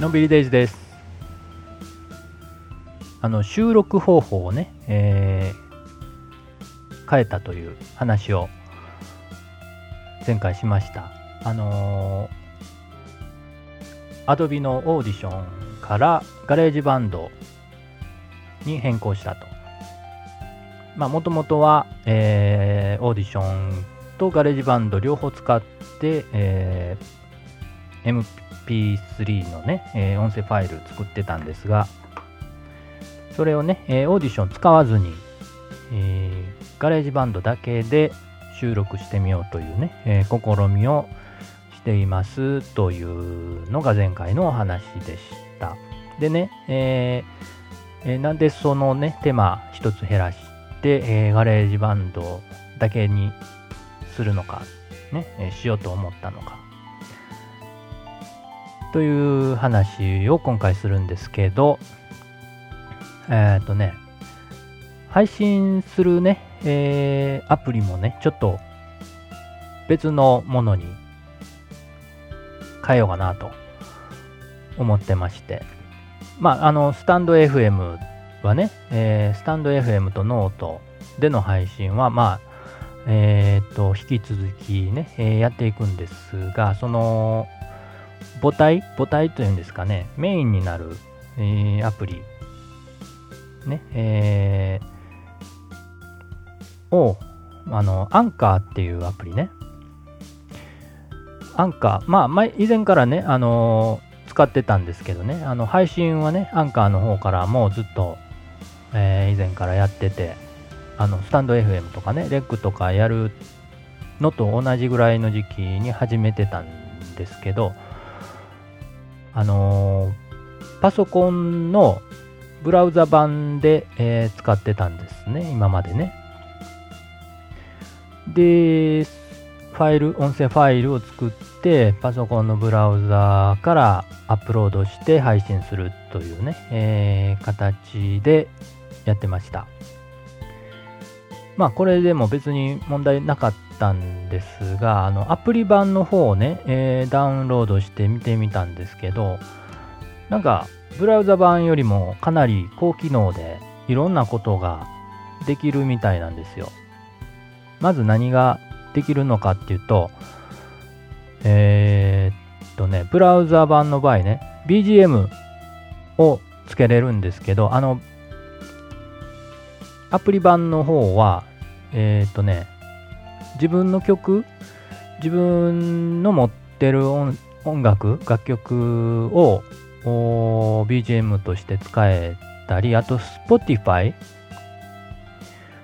のんびりデイズです。あの収録方法をね、えー変えたという話を前回しました。あのー、Adobe のオーディションからガレージバンドに変更したと。まあ、もともとは、えーオーディションと GarageBand 両方使って、えー MP3 のね、えー音声ファイル作ってたんですが、それをね、えーオーディション使わずに、えー GarageBand だけで収録してみようというね、え試みをしていますというのが前回のお話でした。でね、ええなんでそのね、手間一つ減らして、え GarageBandだけにするのか、ね、えしようと思ったのか。という話を今回するんですけど、えっ、とね、配信するね、えーアプリもね、ちょっと別のものに変えようかなと思ってまして、まあ、あの、スタンド FM はね、えースタンド FM とノートでの配信は、まあ、えっ、と、引き続きね、えーやっていくんですが、その、母体母体というんですかね、メインになる、えーアプリ、ね、えーを、あの、アンカーっていうアプリね。アンカー、まあ、前、以前からね、あのー使ってたんですけどね、あの、配信はね、アンカーの方からもうずっと、えー以前からやってて、あの、スタンド FM とかね、レックとかやるのと同じぐらいの時期に始めてたんですけど、あのーパソコンのブラウザ版で、えー使ってたんですね、今までね。で、ファイル、音声ファイルを作って、パソコンのブラウザからアップロードして配信するというね、えー形でやってました。まあ、これでも別に問題なかったたんですが、あの、アプリ版の方をね、えーダウンロードして見てみたんですけど、なんか、ブラウザ版よりもかなり高機能で、いろんなことができるみたいなんですよ。まず何ができるのかっていうと、えーっとね、ブラウザ版の場合ね、BGM をつけれるんですけど、あの、アプリ版の方は、えーっとね、自分の曲、自分の持ってる音音楽、楽曲を BGM として使えたり、あと Spotify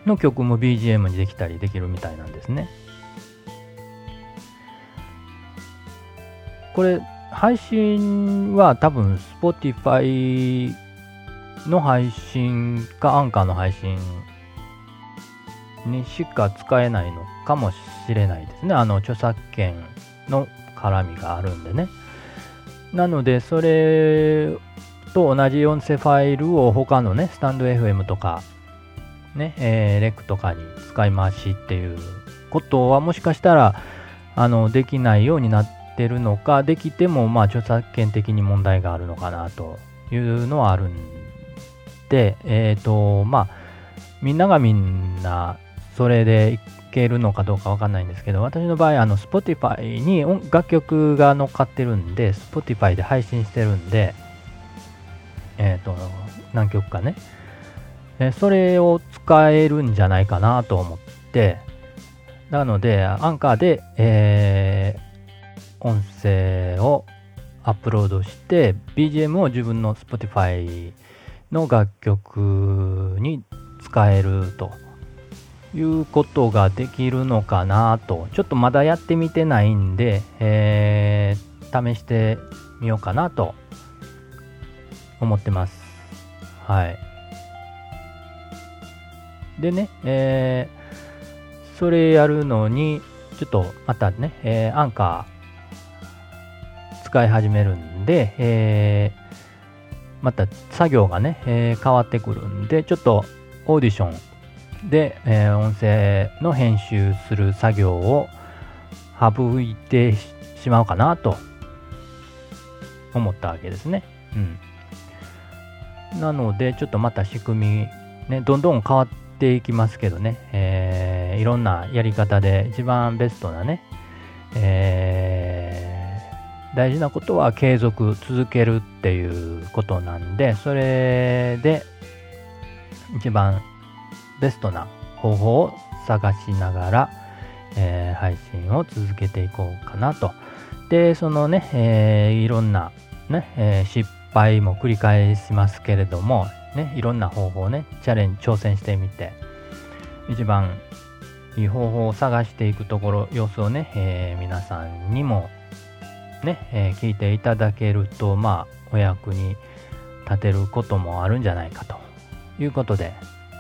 の曲も BGM にできたりできるみたいなんですね。これ、配信は多分 Spotify の配信かアンカーの配信にしか使えないのかもしれないですね。あの著作権の絡みがあるんでね。なので、それと同じ音声ファイルを他のね、スタンド FM とか、ね、えーレックとかに使い回しっていうことはもしかしたら、あの、できないようになってるのか、できても、まあ、著作権的に問題があるのかなというのはあるんで、えっ、と、まあ、みんながみんな、それでいけるのかどうかわかんないんですけど、私の場合、あの、Spotify に楽曲が乗っかってるんで、Spotify で配信してるんで、えっ、と、何曲かね、えそれを使えるんじゃないかなと思って、なので、アンカーで、えー音声をアップロードして、BGM を自分の Spotify の楽曲に使えると。いうことができるのかなと、ちょっとまだやってみてないんで、えー試してみようかなと思ってます。はい。でね、えーそれやるのに、ちょっとまたね、えーアンカー使い始めるんで、えーまた作業がね、え変わってくるんで、ちょっとオーディションで、えー音声の編集する作業を省いてしまうかなと思ったわけですね。うん。なので、ちょっとまた仕組み、ね、どんどん変わっていきますけどね、えー、いろんなやり方で一番ベストなね、えー、大事なことは継続続けるっていうことなんで、それで一番ベストな方法を探しながら、えー、配信を続けていこうかなと。で、そのね、えー、いろんな、ねえー、失敗も繰り返しますけれども、ね、いろんな方法をね、チャレンジ、挑戦してみて、一番いい方法を探していくところ、様子をね、えー、皆さんにもね、えー、聞いていただけると、まあ、お役に立てることもあるんじゃないかということで、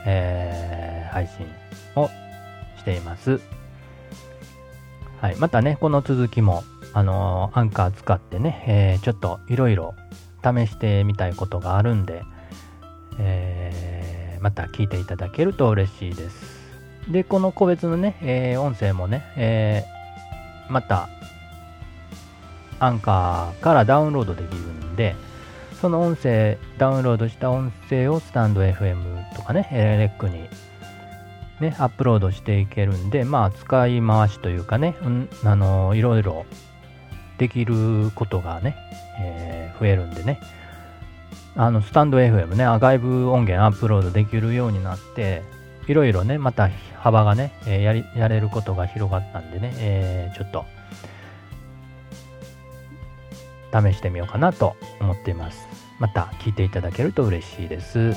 えー、配信をしています。はい、またね、この続きも、あのー、アンカー使ってね、えー、ちょっといろいろ試してみたいことがあるんで、えー、また聞いていただけると嬉しいです。で、この個別のね、えー、音声もね、えー、また、アンカーからダウンロードできるんで、その音声、ダウンロードした音声をスタンド FM とかね、エレックにね、アップロードしていけるんで、まあ、使い回しというかね、うん、あのいろいろできることがね、えー、増えるんでね、あの、スタンド FM ね、外部音源アップロードできるようになって、いろいろね、また幅がね、えー、やり、やれることが広がったんでね、えー、ちょっと、試してみようかなと思っています。また聞いていただけると嬉しいです。